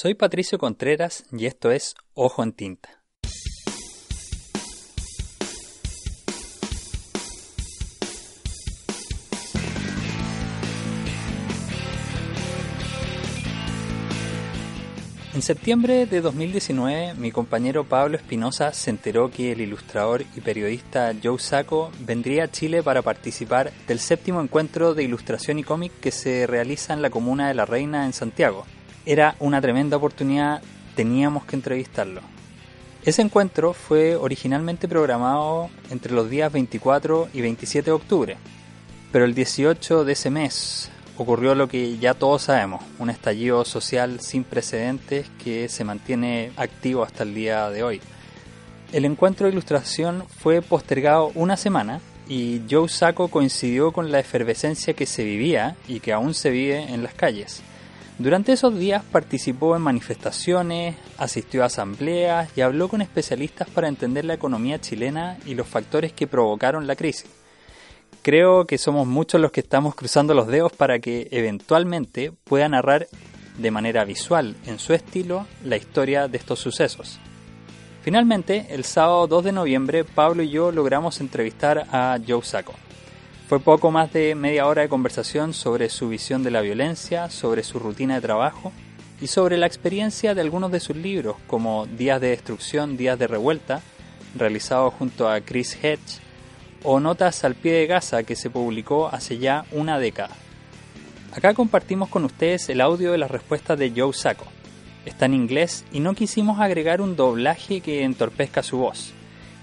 Soy Patricio Contreras y esto es Ojo en Tinta. En septiembre de 2019, mi compañero Pablo Espinosa se enteró que el ilustrador y periodista Joe Sacco vendría a Chile para participar del séptimo encuentro de ilustración y cómic que se realiza en la comuna de La Reina en Santiago. Era una tremenda oportunidad, teníamos que entrevistarlo. Ese encuentro fue originalmente programado entre los días 24 y 27 de octubre, pero el 18 de ese mes, ocurrió lo que ya todos sabemos, un estallido social sin precedentes que se mantiene activo hasta el día de hoy. El encuentro de ilustración fue postergado una semana y Joe Sacco coincidió con la efervescencia que se vivía y que aún se vive en las calles. Durante esos días participó en manifestaciones, asistió a asambleas y habló con especialistas para entender la economía chilena y los factores que provocaron la crisis creo que somos muchos los que estamos cruzando los dedos para que eventualmente pueda narrar de manera visual, en su estilo, la historia de estos sucesos. Finalmente, el sábado 2 de noviembre, Pablo y yo logramos entrevistar a Joe Sacco. Fue poco más de media hora de conversación sobre su visión de la violencia, sobre su rutina de trabajo y sobre la experiencia de algunos de sus libros, como Días de Destrucción, Días de Revuelta, realizado junto a Chris Hedge, o Notas al pie de Gaza que se publicó hace ya una década. Acá compartimos con ustedes el audio de las respuestas de Joe Sacco. Está en inglés y no quisimos agregar un doblaje que entorpezca su voz.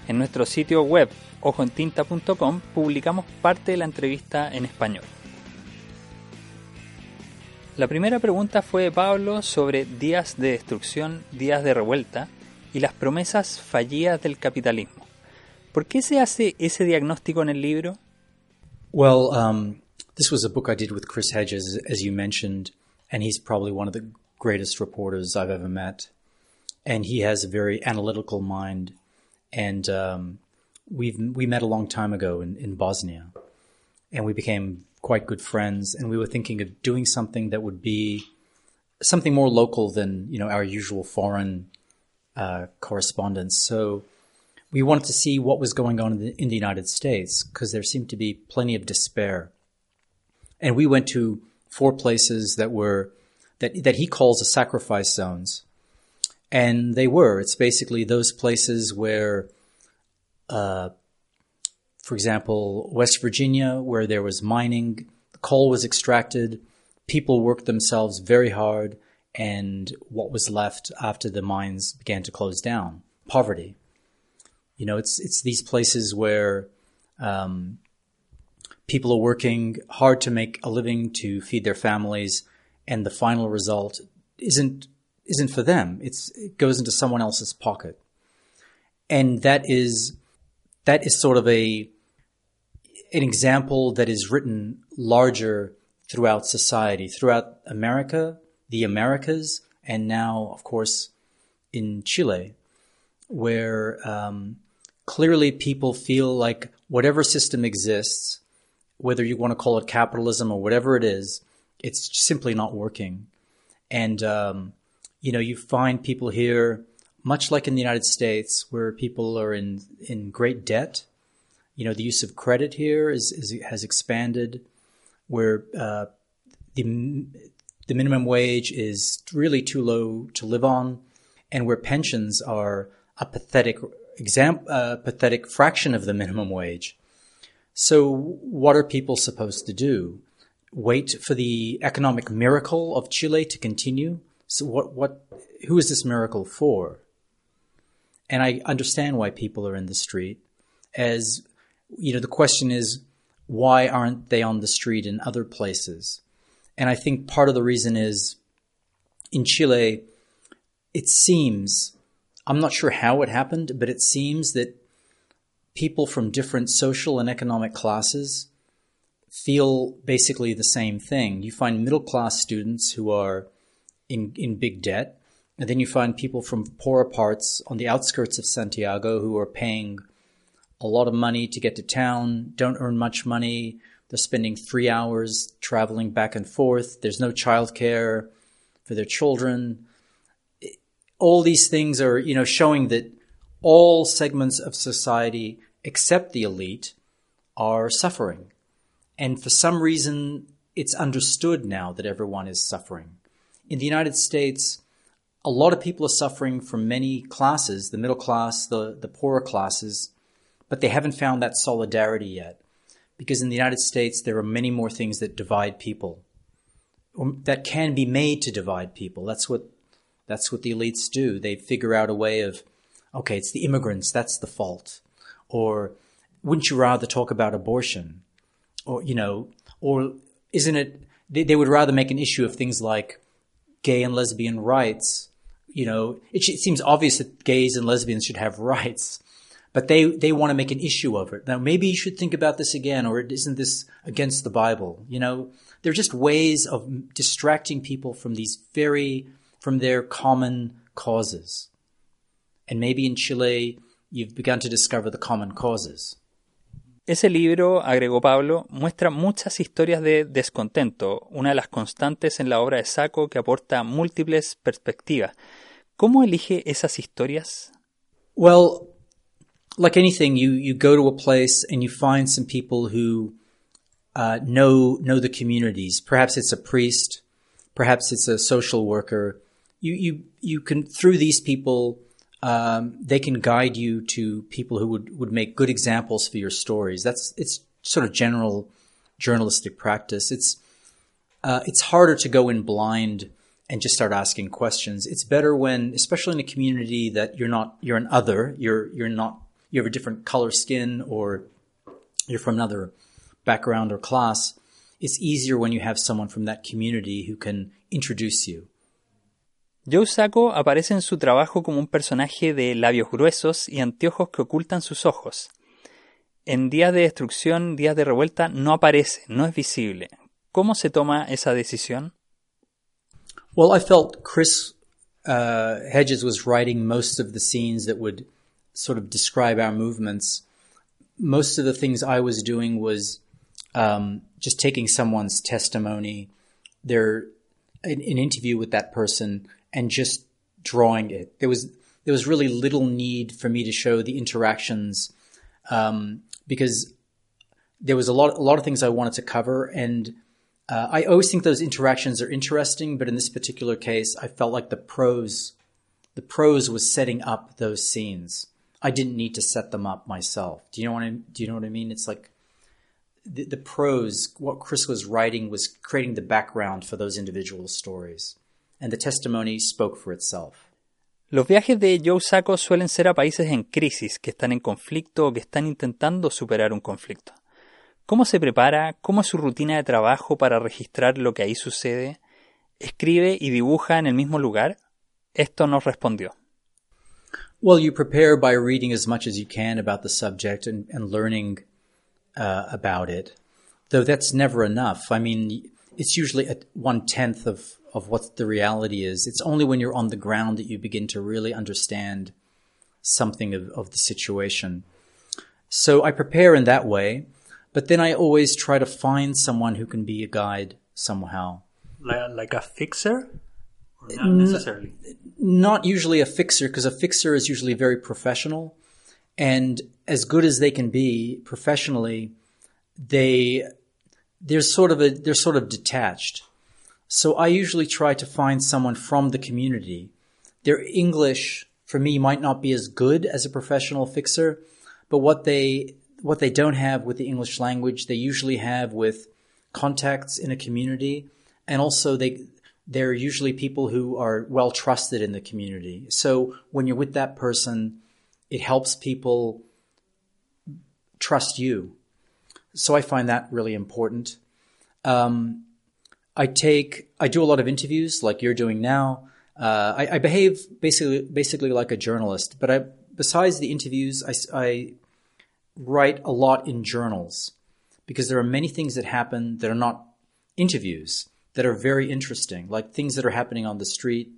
En nuestro sitio web ojoentinta.com publicamos parte de la entrevista en español. La primera pregunta fue de Pablo sobre días de destrucción, días de revuelta y las promesas fallidas del capitalismo. ¿Por qué se hace ese diagnóstico en el libro? Well, um, this was a book I did with Chris Hedges, as you mentioned, and he's probably one of the greatest reporters I've ever met. And he has a very analytical mind. And um, we've we met a long time ago in, in Bosnia, and we became quite good friends. And we were thinking of doing something that would be something more local than you know our usual foreign uh, correspondence. So we wanted to see what was going on in the, in the United States because there seemed to be plenty of despair. And we went to four places that were that that he calls the sacrifice zones, and they were. It's basically those places where, uh, for example, West Virginia, where there was mining, coal was extracted, people worked themselves very hard, and what was left after the mines began to close down? Poverty. You know, it's it's these places where um, people are working hard to make a living to feed their families, and the final result isn't isn't for them. It's it goes into someone else's pocket, and that is that is sort of a an example that is written larger throughout society, throughout America, the Americas, and now, of course, in Chile, where um, clearly people feel like whatever system exists, whether you want to call it capitalism or whatever it is, it's simply not working. And, um, you know, you find people here, much like in the United States, where people are in, in great debt. You know, the use of credit here is, is has expanded, where uh, the, the minimum wage is really too low to live on, and where pensions are a pathetic exam- uh, pathetic fraction of the minimum wage. So, what are people supposed to do? Wait for the economic miracle of Chile to continue? So, what, what, who is this miracle for? And I understand why people are in the street. As, you know, the question is, why aren't they on the street in other places? And I think part of the reason is in Chile, it seems I'm not sure how it happened, but it seems that people from different social and economic classes feel basically the same thing. You find middle class students who are in, in big debt, and then you find people from poorer parts on the outskirts of Santiago who are paying a lot of money to get to town, don't earn much money. They're spending three hours traveling back and forth. There's no childcare for their children. all these things are, you know, showing that all segments of society except the elite are suffering. And for some reason, it's understood now that everyone is suffering. In the United States, a lot of people are suffering from many classes, the middle class, the, the poorer classes, but they haven't found that solidarity yet. Because in the United States, there are many more things that divide people, that can be made to divide people. That's what, that's what the elites do. They figure out a way of, okay, it's the immigrants, that's the fault. Or wouldn't you rather talk about abortion? Or, you know, or isn't it, they, they would rather make an issue of things like gay and lesbian rights you know, it, it seems obvious that gays and lesbians should have rights, but they, they want to make an issue of it. Now, maybe you should think about this again, or isn't this against the Bible? You know, they're just ways of distracting people from these very, from their common causes. And maybe in Chile, you've begun to discover the common causes. Ese libro, agregó Pablo, muestra muchas historias de descontento, una de las constantes en la obra de Saco que aporta múltiples perspectivas. ¿Cómo elige esas historias? Well, like anything, you, you go to a place and you find some people who uh, know know the communities. Perhaps it's a priest, perhaps it's a social worker. You you you can through these people um, they can guide you to people who would, would make good examples for your stories. That's it's sort of general journalistic practice. It's uh, it's harder to go in blind and just start asking questions. It's better when, especially in a community that you're not you're an other. You're you're not you have a different color skin or you're from another background or class. It's easier when you have someone from that community who can introduce you. Joe Sacco aparece en su trabajo como un personaje de labios gruesos y anteojos que ocultan sus ojos. En Días de Destrucción, Días de Revuelta no aparece, no es visible. ¿Cómo se toma esa decisión? Well, I felt Chris uh, Hedges was writing most of the scenes that would sort of describe our movements. Most of the things I was doing was um, just taking someone's testimony, their an, an interview with that person, and just drawing it. There was there was really little need for me to show the interactions um, because there was a lot a lot of things I wanted to cover, and uh, I always think those interactions are interesting. But in this particular case, I felt like the prose the prose was setting up those scenes. I didn't need to set them up myself. Do you know what I do you know what I mean? It's like the, the prose, what Chris was writing was creating the background for those individual stories and the testimony spoke for itself. Los viajes de Joe Sacco suelen ser a países en crisis, que están en conflicto o que están intentando superar un conflicto. ¿Cómo se prepara? ¿Cómo es su rutina de trabajo para registrar lo que ahí sucede? ¿Escribe y dibuja en el mismo lugar? Esto nos respondió. Well, you prepare by reading as much as you can about the subject and, and learning uh, about it, though that's never enough. I mean, it's usually one tenth of of what the reality is. It's only when you're on the ground that you begin to really understand something of, of the situation. So I prepare in that way, but then I always try to find someone who can be a guide somehow. Like, like a fixer? Or not necessarily. not usually a fixer, because a fixer is usually very professional. And as good as they can be professionally, they they're sort of a, they're sort of detached. So I usually try to find someone from the community. Their English for me might not be as good as a professional fixer, but what they what they don't have with the English language, they usually have with contacts in a community, and also they they're usually people who are well trusted in the community. So when you're with that person, it helps people trust you. So I find that really important. Um, I take, I do a lot of interviews like you're doing now. Uh, I, I, behave basically, basically like a journalist, but I, besides the interviews, I, I write a lot in journals because there are many things that happen that are not interviews that are very interesting, like things that are happening on the street,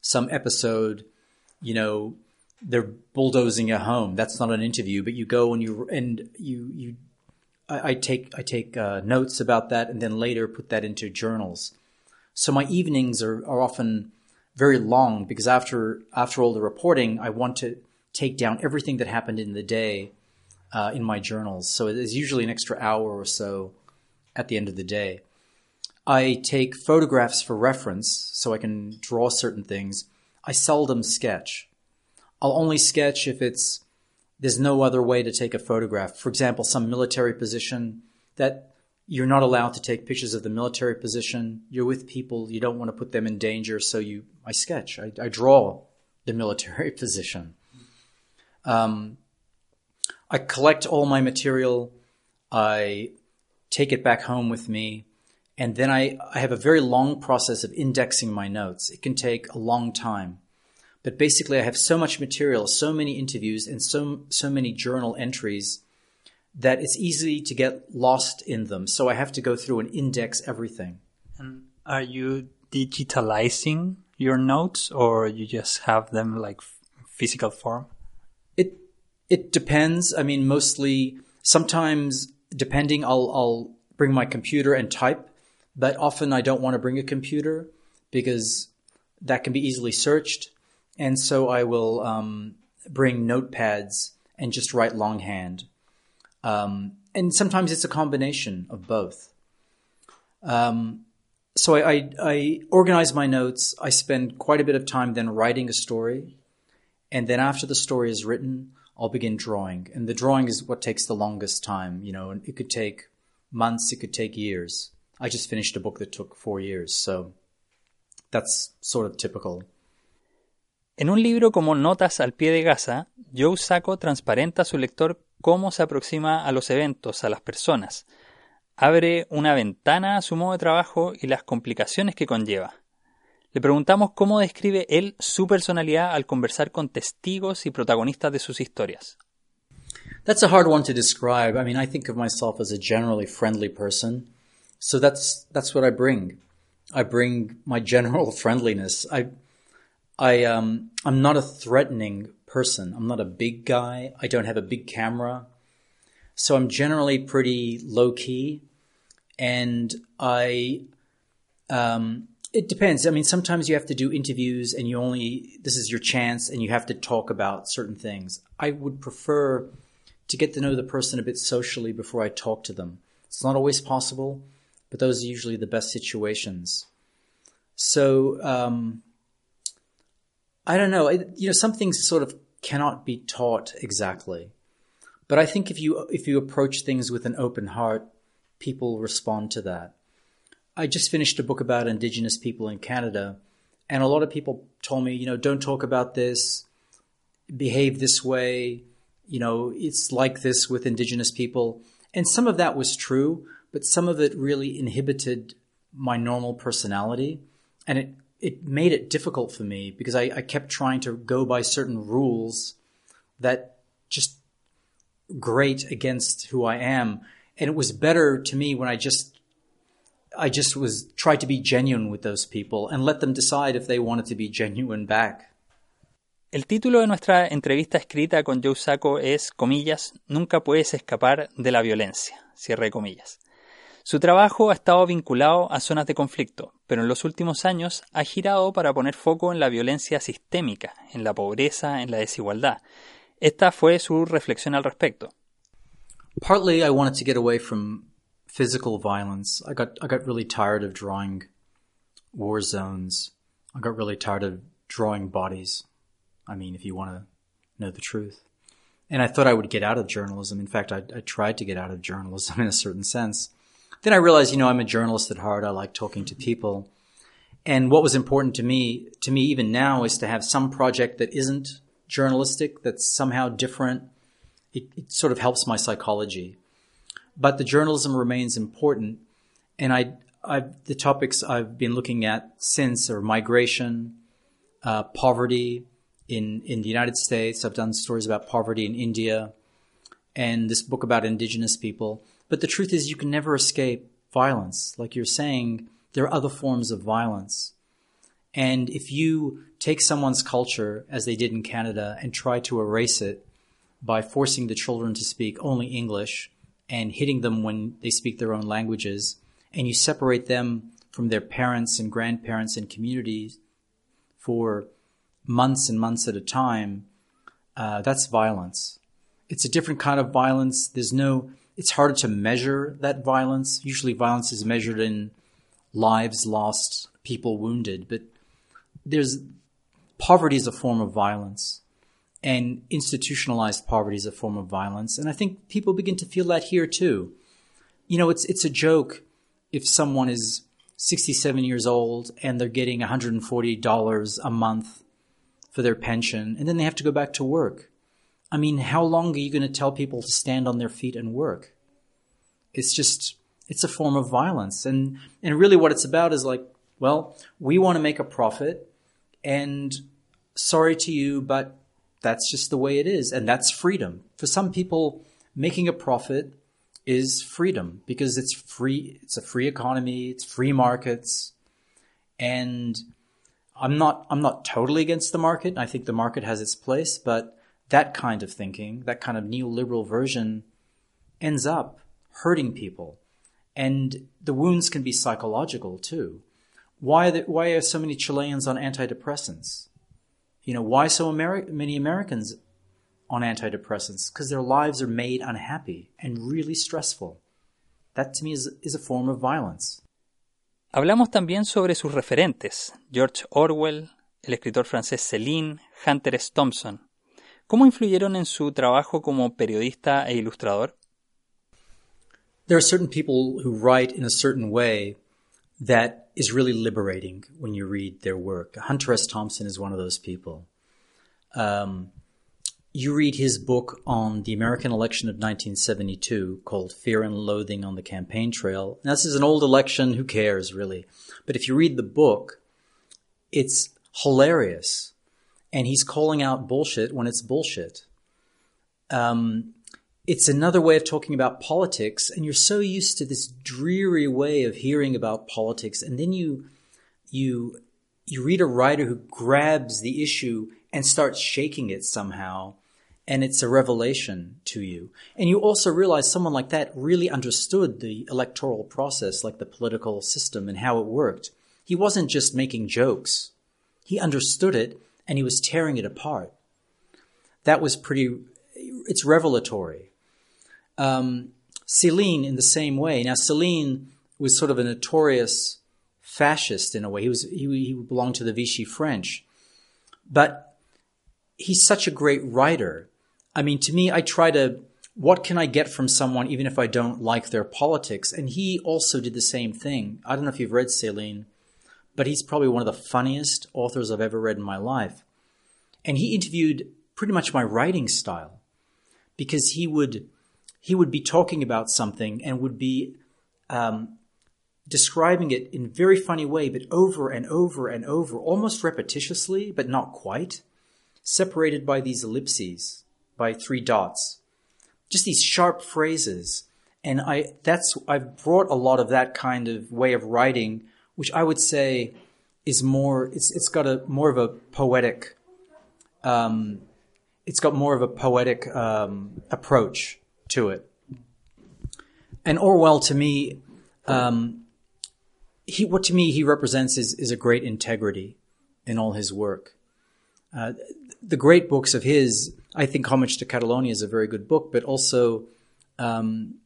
some episode, you know, they're bulldozing a home. That's not an interview, but you go and you and you you I, I take I take uh, notes about that and then later put that into journals. So my evenings are, are often very long because after after all the reporting, I want to take down everything that happened in the day uh, in my journals. So it is usually an extra hour or so at the end of the day. I take photographs for reference so I can draw certain things. I seldom sketch. I'll only sketch if it's there's no other way to take a photograph. For example, some military position that you're not allowed to take pictures of the military position. You're with people, you don't want to put them in danger, so you I sketch. I, I draw the military position. Um, I collect all my material. I take it back home with me. And then I, I have a very long process of indexing my notes. It can take a long time. But basically, I have so much material, so many interviews, and so, so many journal entries that it's easy to get lost in them. So I have to go through and index everything. And are you digitalizing your notes or you just have them like physical form? It it depends. I mean, mostly sometimes depending I'll I'll bring my computer and type, but often I don't want to bring a computer because that can be easily searched. And so I will um, bring notepads and just write longhand. Um, and sometimes it's a combination of both. Um, so I, I, I, organize my notes. I spend quite a bit of time then writing a story. And then after the story is written, I'll begin drawing. And the drawing is what takes the longest time. You know, it could take months, it could take years. I just finished a book that took four years. So that's sort of typical. En un libro como Notas al pie de Gaza, Joe Sacco transparenta a su lector cómo se aproxima a los eventos, a las personas. Abre una ventana a su modo de trabajo y las complicaciones que conlleva. Le preguntamos cómo describe él su personalidad al conversar con testigos y protagonistas de sus historias. That's a hard one to describe. I mean, I think of myself as a generally friendly person. So that's that's what I bring. I bring my general friendliness. I I um I'm not a threatening person. I'm not a big guy. I don't have a big camera. So I'm generally pretty low key and I um it depends. I mean, sometimes you have to do interviews and you only, this is your chance and you have to talk about certain things. I would prefer to get to know the person a bit socially before I talk to them. It's not always possible, but those are usually the best situations. So, um, I don't know. You know, some things sort of cannot be taught exactly. But I think if you, if you approach things with an open heart, people respond to that. I just finished a book about Indigenous people in Canada, and a lot of people told me, you know, don't talk about this, behave this way, you know, it's like this with Indigenous people. And some of that was true, but some of it really inhibited my normal personality. And it, it made it difficult for me because I, I kept trying to go by certain rules that just grate against who I am. And it was better to me when I just I just was try to be genuine with those people and let them decide if they wanted to be genuine back. El título de nuestra entrevista escrita con Joe Sacco es, comillas, Nunca puedes escapar de la violencia, cierre comillas. Su trabajo ha estado vinculado a zonas de conflicto, pero en los últimos años ha girado para poner foco en la violencia sistémica, en la pobreza, en la desigualdad. Esta fue su reflexión al respecto. Partly I wanted to get away from physical violence. I got I got really tired of drawing war zones. I got really tired of drawing bodies. I mean, if you want to know the truth. And I thought I would get out of journalism. In fact, I, I tried to get out of journalism in a certain sense. Then I realized, you know, I'm a journalist at heart. I like talking to people. And what was important to me, to me even now, is to have some project that isn't journalistic, that's somehow different. It, it sort of helps my psychology but the journalism remains important. And I, I've, the topics I've been looking at since are migration, uh, poverty in, in the United States. I've done stories about poverty in India and this book about indigenous people. But the truth is you can never escape violence. Like you're saying, there are other forms of violence. And if you take someone's culture, as they did in Canada, and try to erase it by forcing the children to speak only English, and hitting them when they speak their own languages, and you separate them from their parents and grandparents and communities for months and months at a time, uh, that's violence. It's a different kind of violence. There's no, it's harder to measure that violence. Usually, violence is measured in lives lost, people wounded, but there's poverty is a form of violence and institutionalized poverty is a form of violence. And I think people begin to feel that here too. You know, it's, it's a joke if someone is 67 years old and they're getting $140 a month for their pension and then they have to go back to work. I mean, how long are you going to tell people to stand on their feet and work? It's just, it's a form of violence. And, and really what it's about is like, well, we want to make a profit and sorry to you, but that's just the way it is. And that's freedom. For some people, making a profit is freedom because it's free. It's a free economy. It's free markets. And I'm not, I'm not totally against the market. I think the market has its place, but that kind of thinking, that kind of neoliberal version ends up hurting people. And the wounds can be psychological too. Why, the, why are so many Chileans on antidepressants? You know, why so Ameri- many Americans on antidepressants? Because their lives are made unhappy and really stressful. That to me is, is a form of violence. Hablamos también sobre sus referentes, George Orwell, el escritor francés Céline, Hunter S. Thompson. ¿Cómo influyeron en su trabajo como periodista e ilustrador? There are certain people who write in a certain way that is really liberating when you read their work. Hunter S. Thompson is one of those people. Um, you read his book on the American election of 1972 called Fear and Loathing on the Campaign Trail. Now, this is an old election, who cares really? But if you read the book, it's hilarious. And he's calling out bullshit when it's bullshit. Um, it's another way of talking about politics and you're so used to this dreary way of hearing about politics and then you you you read a writer who grabs the issue and starts shaking it somehow and it's a revelation to you. And you also realize someone like that really understood the electoral process like the political system and how it worked. He wasn't just making jokes. He understood it and he was tearing it apart that was pretty it's revelatory um, Céline in the same way. Now, Céline was sort of a notorious fascist in a way. He was he, he belonged to the Vichy French, but he's such a great writer. I mean, to me, I try to what can I get from someone even if I don't like their politics? And he also did the same thing. I don't know if you've read Céline, but he's probably one of the funniest authors I've ever read in my life. And he interviewed pretty much my writing style because he would he would be talking about something and would be um, describing it in a very funny way, but over and over and over, almost repetitiously, but not quite, separated by these ellipses, by three dots. Just these sharp phrases. And I, that's, I've brought a lot of that kind of way of writing, which I would say is more, it's, it's got a more of a poetic, um, it's got more of a poetic um, approach to it. And Orwell, to me, um, he, what to me he represents is, is a great integrity in all his work. Uh, the great books of his, I think Homage to Catalonia is a very good book, but also um,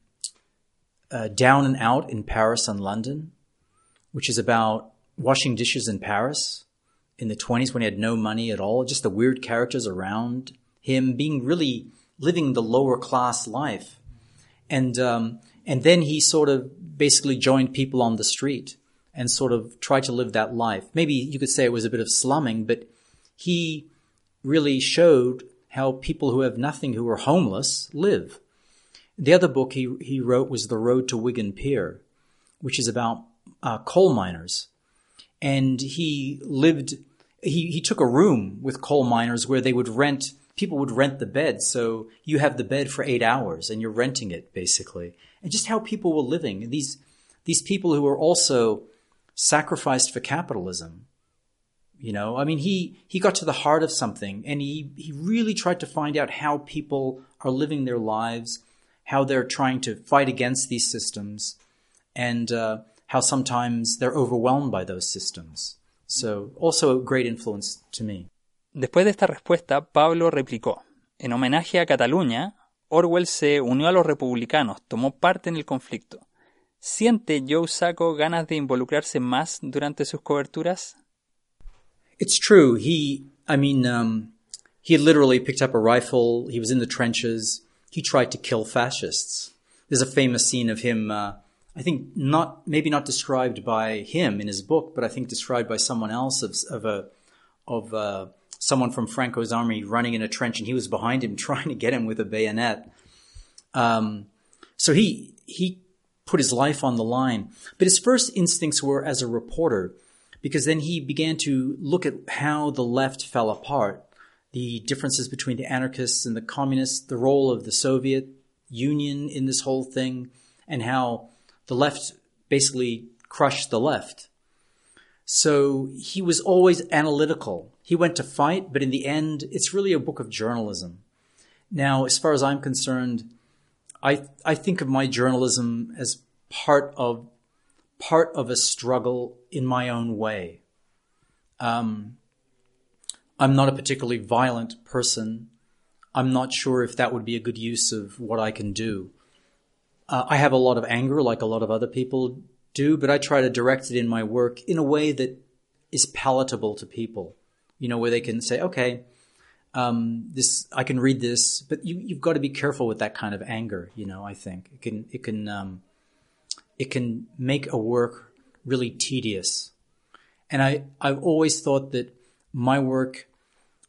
uh, Down and Out in Paris and London, which is about washing dishes in Paris in the 20s when he had no money at all, just the weird characters around him being really living the lower class life. And, um, and then he sort of basically joined people on the street and sort of tried to live that life. Maybe you could say it was a bit of slumming, but he really showed how people who have nothing, who are homeless, live. The other book he, he wrote was The Road to Wigan Pier, which is about uh, coal miners. And he lived, he, he took a room with coal miners where they would rent people would rent the bed. So you have the bed for eight hours and you're renting it basically. And just how people were living. These, these people who were also sacrificed for capitalism. You know, I mean, he, he got to the heart of something and he, he really tried to find out how people are living their lives, how they're trying to fight against these systems, and uh, how sometimes they're overwhelmed by those systems. So, also a great influence to me. Después de esta respuesta, Pablo replicó, en homenaje a Cataluña, Orwell se unió a los republicanos, tomó parte en el conflicto. ¿Siente Joe Sacco ganas de involucrarse más durante sus coberturas? It's true. He, I mean, um, he literally picked up a rifle. He was in the trenches. He tried to kill fascists. There's a famous scene of him. Uh, I think not, maybe not described by him in his book, but I think described by someone else of, of a, of uh, someone from Franco's army running in a trench, and he was behind him trying to get him with a bayonet. Um, so he he put his life on the line. But his first instincts were as a reporter, because then he began to look at how the left fell apart, the differences between the anarchists and the communists, the role of the Soviet Union in this whole thing, and how the left basically crushed the left. So he was always analytical. He went to fight, but in the end, it's really a book of journalism. Now, as far as I'm concerned, I I think of my journalism as part of part of a struggle in my own way. Um, I'm not a particularly violent person. I'm not sure if that would be a good use of what I can do. Uh, I have a lot of anger, like a lot of other people do, but I try to direct it in my work in a way that is palatable to people. You know, where they can say, okay, um, this I can read this, but you, you've got to be careful with that kind of anger. You know, I think it can it can um, it can make a work really tedious. And I I've always thought that my work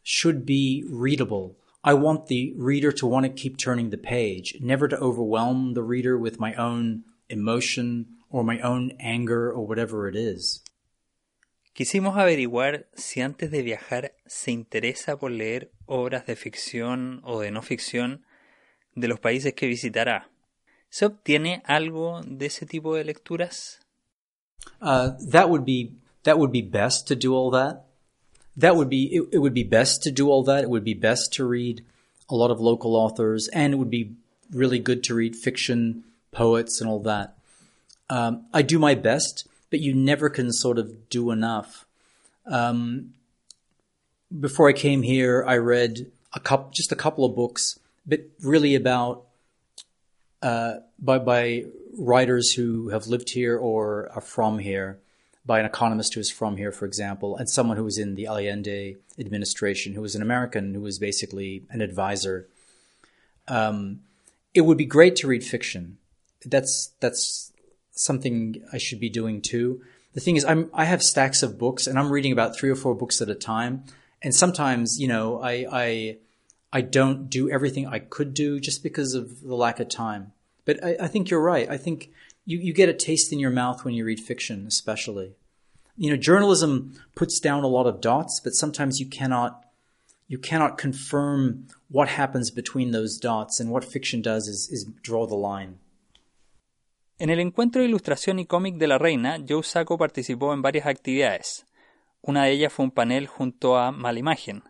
should be readable. I want the reader to want to keep turning the page, never to overwhelm the reader with my own emotion or my own anger or whatever it is. Quisimos averiguar si antes de viajar se interesa por leer obras de ficción o de no ficción de los países que visitará. ¿Se obtiene algo de ese tipo de lecturas? Uh, that would be that would be best to do all that. That would be it, it would be best to do all that. It would be best to read a lot of local authors, and it would be really good to read fiction, poets, and all that. Um, I do my best, but you never can sort of do enough. Um, before I came here, I read a couple, just a couple of books, but really about uh, by by writers who have lived here or are from here, by an economist who is from here, for example, and someone who was in the Allende administration, who was an American, who was basically an advisor. Um, it would be great to read fiction. That's that's something I should be doing too. The thing is, I'm I have stacks of books, and I'm reading about three or four books at a time. And sometimes, you know, I I I don't do everything I could do just because of the lack of time. But I, I think you're right. I think you, you get a taste in your mouth when you read fiction, especially. You know, journalism puts down a lot of dots, but sometimes you cannot you cannot confirm what happens between those dots, and what fiction does is, is draw the line. En el encuentro de ilustración y cómic de la reina, Joe Sacco participó en varias actividades. Una de ellas fue un panel junto a Malaimagen.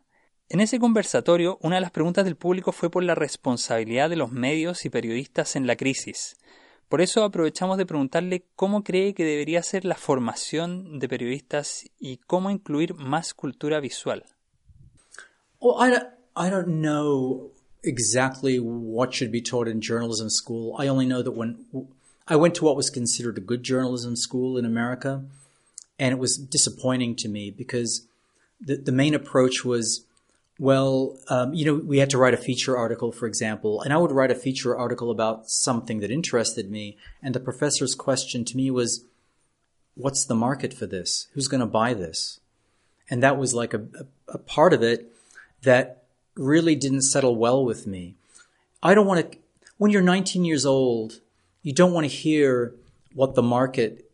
En ese conversatorio, una de las preguntas del público fue por la responsabilidad de los medios y periodistas en la crisis. Por eso aprovechamos de preguntarle cómo cree que debería ser la formación de periodistas y cómo incluir más cultura visual. Well, I don't, I don't know exactly what should be taught in journalism school. I only know that when I went to what was considered a good journalism school in America, and it was disappointing to me because the, the main approach was, well, um, you know, we had to write a feature article, for example, and I would write a feature article about something that interested me, and the professor's question to me was, what's the market for this? Who's going to buy this? And that was like a, a, a part of it that really didn't settle well with me. I don't want to, when you're 19 years old you don't want to hear what the market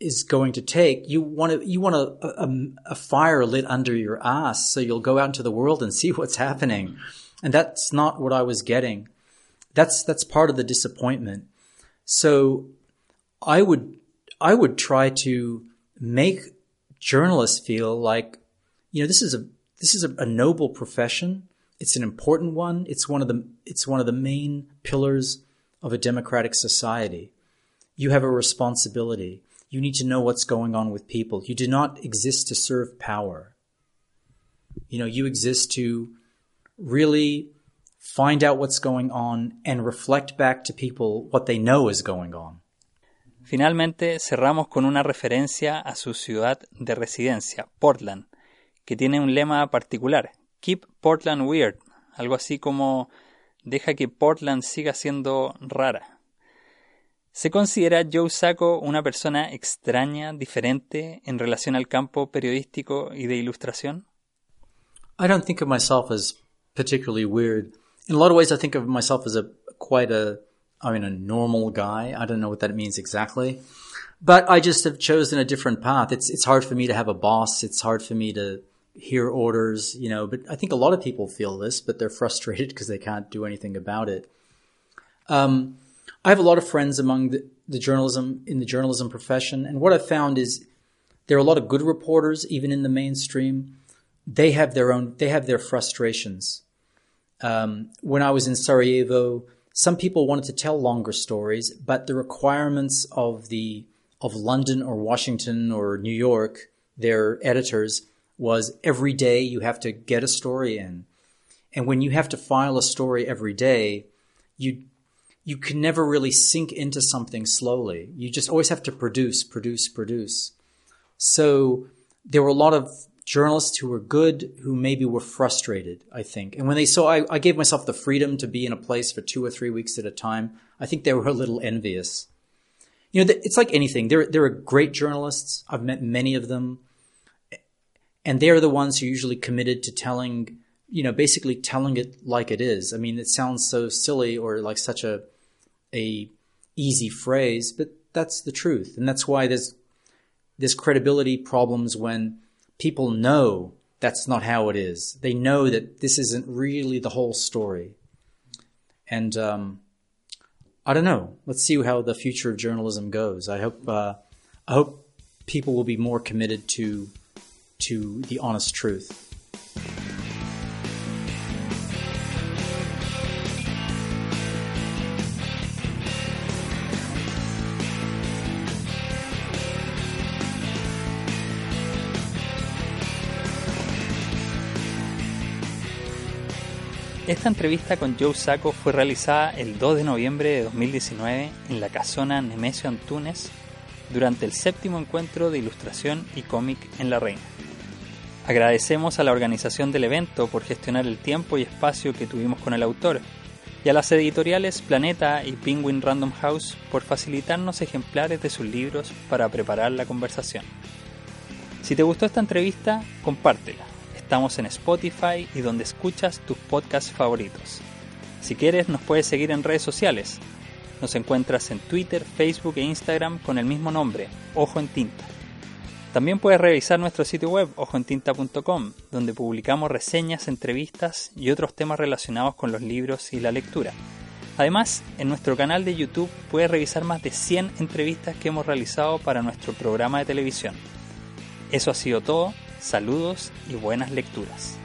is going to take. You want to, you want a, a, a, fire lit under your ass so you'll go out into the world and see what's happening. And that's not what I was getting. That's, that's part of the disappointment. So I would, I would try to make journalists feel like, you know, this is a, this is a, a noble profession. It's an important one. It's one of the, it's one of the main pillars of a democratic society. You have a responsibility. You need to know what's going on with people. You do not exist to serve power. You know, you exist to really find out what's going on and reflect back to people what they know is going on. Finalmente, cerramos con una referencia a su ciudad de residencia, Portland, que tiene un lema particular, Keep Portland Weird, algo así como deja que Portland siga siendo rara. ¿Se considera Joe Sacco una persona extraña, diferente en relación al campo periodístico y de ilustración? I don't think of myself as particularly weird. In a lot of ways, I think of myself as a quite a, I mean, a normal guy. I don't know what that means exactly, but I just have chosen a different path. It's it's hard for me to have a boss. It's hard for me to hear orders, you know. But I think a lot of people feel this, but they're frustrated because they can't do anything about it. Um, I have a lot of friends among the, the journalism in the journalism profession, and what I've found is there are a lot of good reporters, even in the mainstream. They have their own, they have their frustrations. Um, when I was in Sarajevo, some people wanted to tell longer stories, but the requirements of the of London or Washington or New York, their editors, was every day you have to get a story in. And when you have to file a story every day, you you can never really sink into something slowly. You just always have to produce, produce, produce. So there were a lot of journalists who were good who maybe were frustrated, I think. And when they saw I, I gave myself the freedom to be in a place for two or three weeks at a time, I think they were a little envious. You know, it's like anything. There, there are great journalists. I've met many of them. And they're the ones who are usually committed to telling you know, basically telling it like it is. I mean, it sounds so silly or like such a a easy phrase, but that's the truth, and that's why there's there's credibility problems when people know that's not how it is. They know that this isn't really the whole story, and um, I don't know. Let's see how the future of journalism goes. I hope uh, I hope people will be more committed to to the honest truth. Esta entrevista con Joe Sacco fue realizada el 2 de noviembre de 2019 en la casona Nemesio Antunes durante el séptimo encuentro de ilustración y cómic en La Reina. Agradecemos a la organización del evento por gestionar el tiempo y espacio que tuvimos con el autor y a las editoriales Planeta y Penguin Random House por facilitarnos ejemplares de sus libros para preparar la conversación. Si te gustó esta entrevista, compártela Estamos en Spotify y donde escuchas tus podcasts favoritos. Si quieres, nos puedes seguir en redes sociales. Nos encuentras en Twitter, Facebook e Instagram con el mismo nombre, Ojo en Tinta. También puedes revisar nuestro sitio web ojoentinta.com, donde publicamos reseñas, entrevistas y otros temas relacionados con los libros y la lectura. Además, en nuestro canal de YouTube puedes revisar más de 100 entrevistas que hemos realizado para nuestro programa de televisión. Eso ha sido todo Saludos y buenas lecturas.